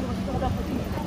Ну, вот, когда поднимем.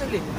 Slim.